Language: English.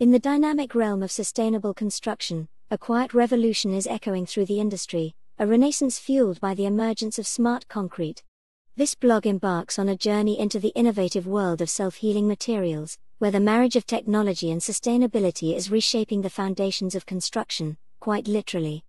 In the dynamic realm of sustainable construction, a quiet revolution is echoing through the industry, a renaissance fueled by the emergence of smart concrete. This blog embarks on a journey into the innovative world of self healing materials, where the marriage of technology and sustainability is reshaping the foundations of construction, quite literally.